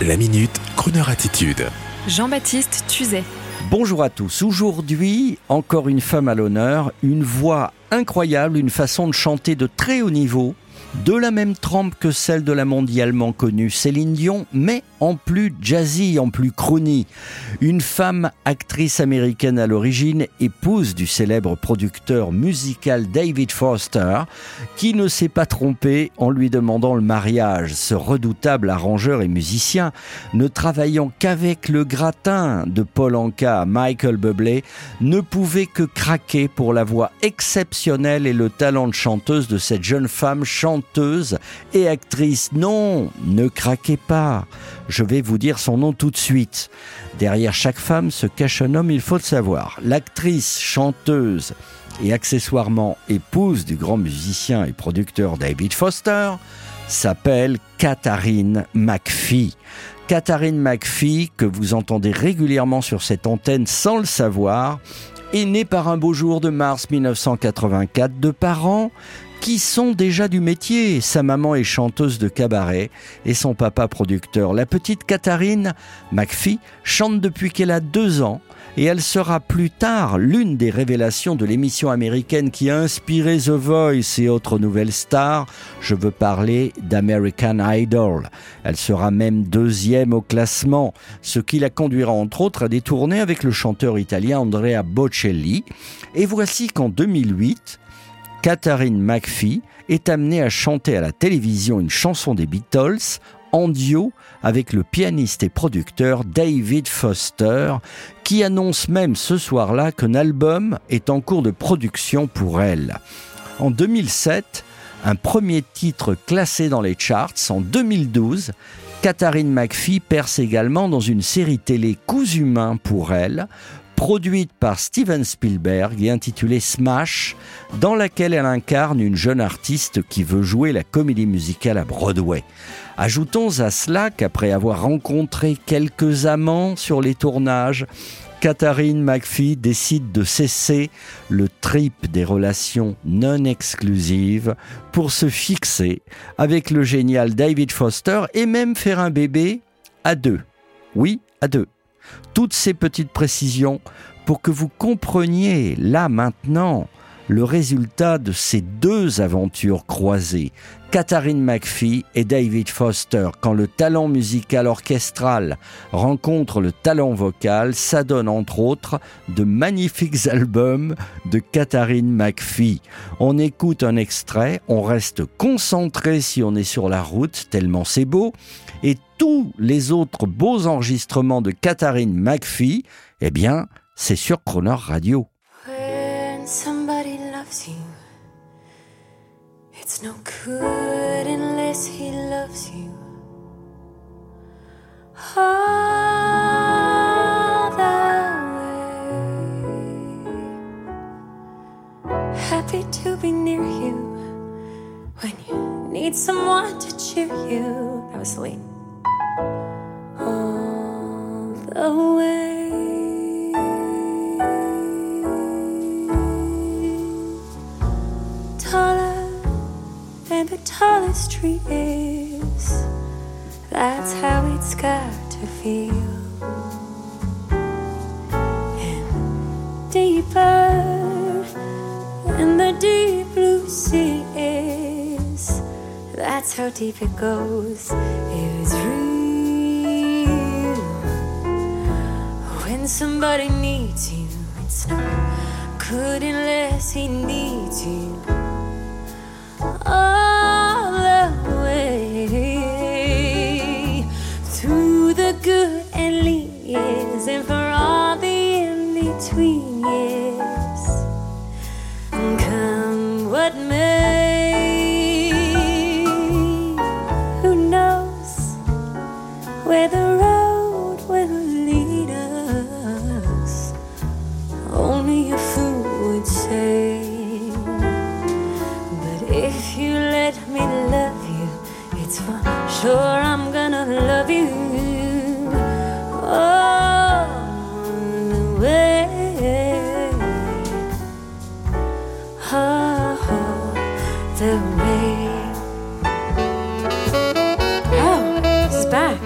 La minute, Kroneur attitude. Jean-Baptiste Tuzet. Bonjour à tous. Aujourd'hui, encore une femme à l'honneur, une voix incroyable, une façon de chanter de très haut niveau de la même trempe que celle de la mondialement connue Céline Dion, mais en plus jazzy, en plus crony. Une femme actrice américaine à l'origine, épouse du célèbre producteur musical David Foster, qui ne s'est pas trompé en lui demandant le mariage. Ce redoutable arrangeur et musicien, ne travaillant qu'avec le gratin de Paul Anka Michael Bublé, ne pouvait que craquer pour la voix exceptionnelle et le talent de chanteuse de cette jeune femme chanteuse et actrice. Non, ne craquez pas. Je vais vous dire son nom tout de suite. Derrière chaque femme se cache un homme, il faut le savoir. L'actrice, chanteuse et accessoirement épouse du grand musicien et producteur David Foster s'appelle Katharine McPhee. Katharine McPhee, que vous entendez régulièrement sur cette antenne sans le savoir, est née par un beau jour de mars 1984 de parents qui sont déjà du métier. Sa maman est chanteuse de cabaret et son papa producteur. La petite Katharine McPhee chante depuis qu'elle a deux ans et elle sera plus tard l'une des révélations de l'émission américaine qui a inspiré The Voice et autres nouvelles stars. Je veux parler d'American Idol. Elle sera même deuxième au classement, ce qui la conduira entre autres à des tournées avec le chanteur italien Andrea Bocelli. Et voici qu'en 2008, Katharine McPhee est amenée à chanter à la télévision une chanson des Beatles en duo avec le pianiste et producteur David Foster, qui annonce même ce soir-là qu'un album est en cours de production pour elle. En 2007, un premier titre classé dans les charts. En 2012, Katharine McPhee perce également dans une série télé Coups humains pour elle, produite par Steven Spielberg et intitulée Smash, dans laquelle elle incarne une jeune artiste qui veut jouer la comédie musicale à Broadway. Ajoutons à cela qu'après avoir rencontré quelques amants sur les tournages, Katharine McPhee décide de cesser le trip des relations non exclusives pour se fixer avec le génial David Foster et même faire un bébé à deux. Oui, à deux. Toutes ces petites précisions pour que vous compreniez là maintenant le résultat de ces deux aventures croisées, Katharine McPhee et David Foster, quand le talent musical orchestral rencontre le talent vocal, ça donne entre autres de magnifiques albums de Katharine McPhee. On écoute un extrait, on reste concentré si on est sur la route, tellement c'est beau, et tous les autres beaux enregistrements de Katharine McPhee, eh bien, c'est sur Croner Radio. It's no good unless he loves you. All the way. Happy to be near you when you need someone to cheer you. That was Celine. All the way. Tree is. That's how it's got to feel. And deeper than the deep blue sea is. That's how deep it goes. It's real. When somebody needs you, it's not good unless he needs you. back.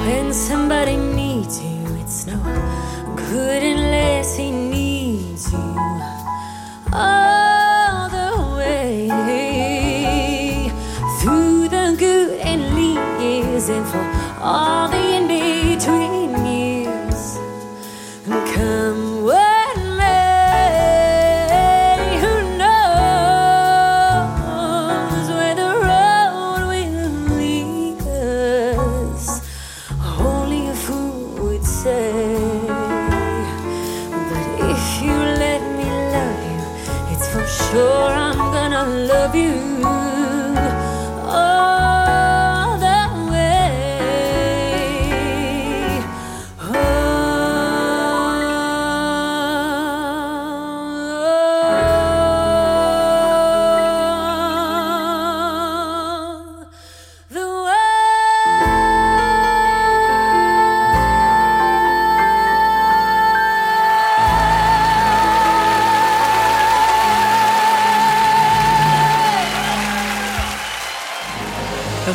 When somebody needs you, it's no good enough Gönül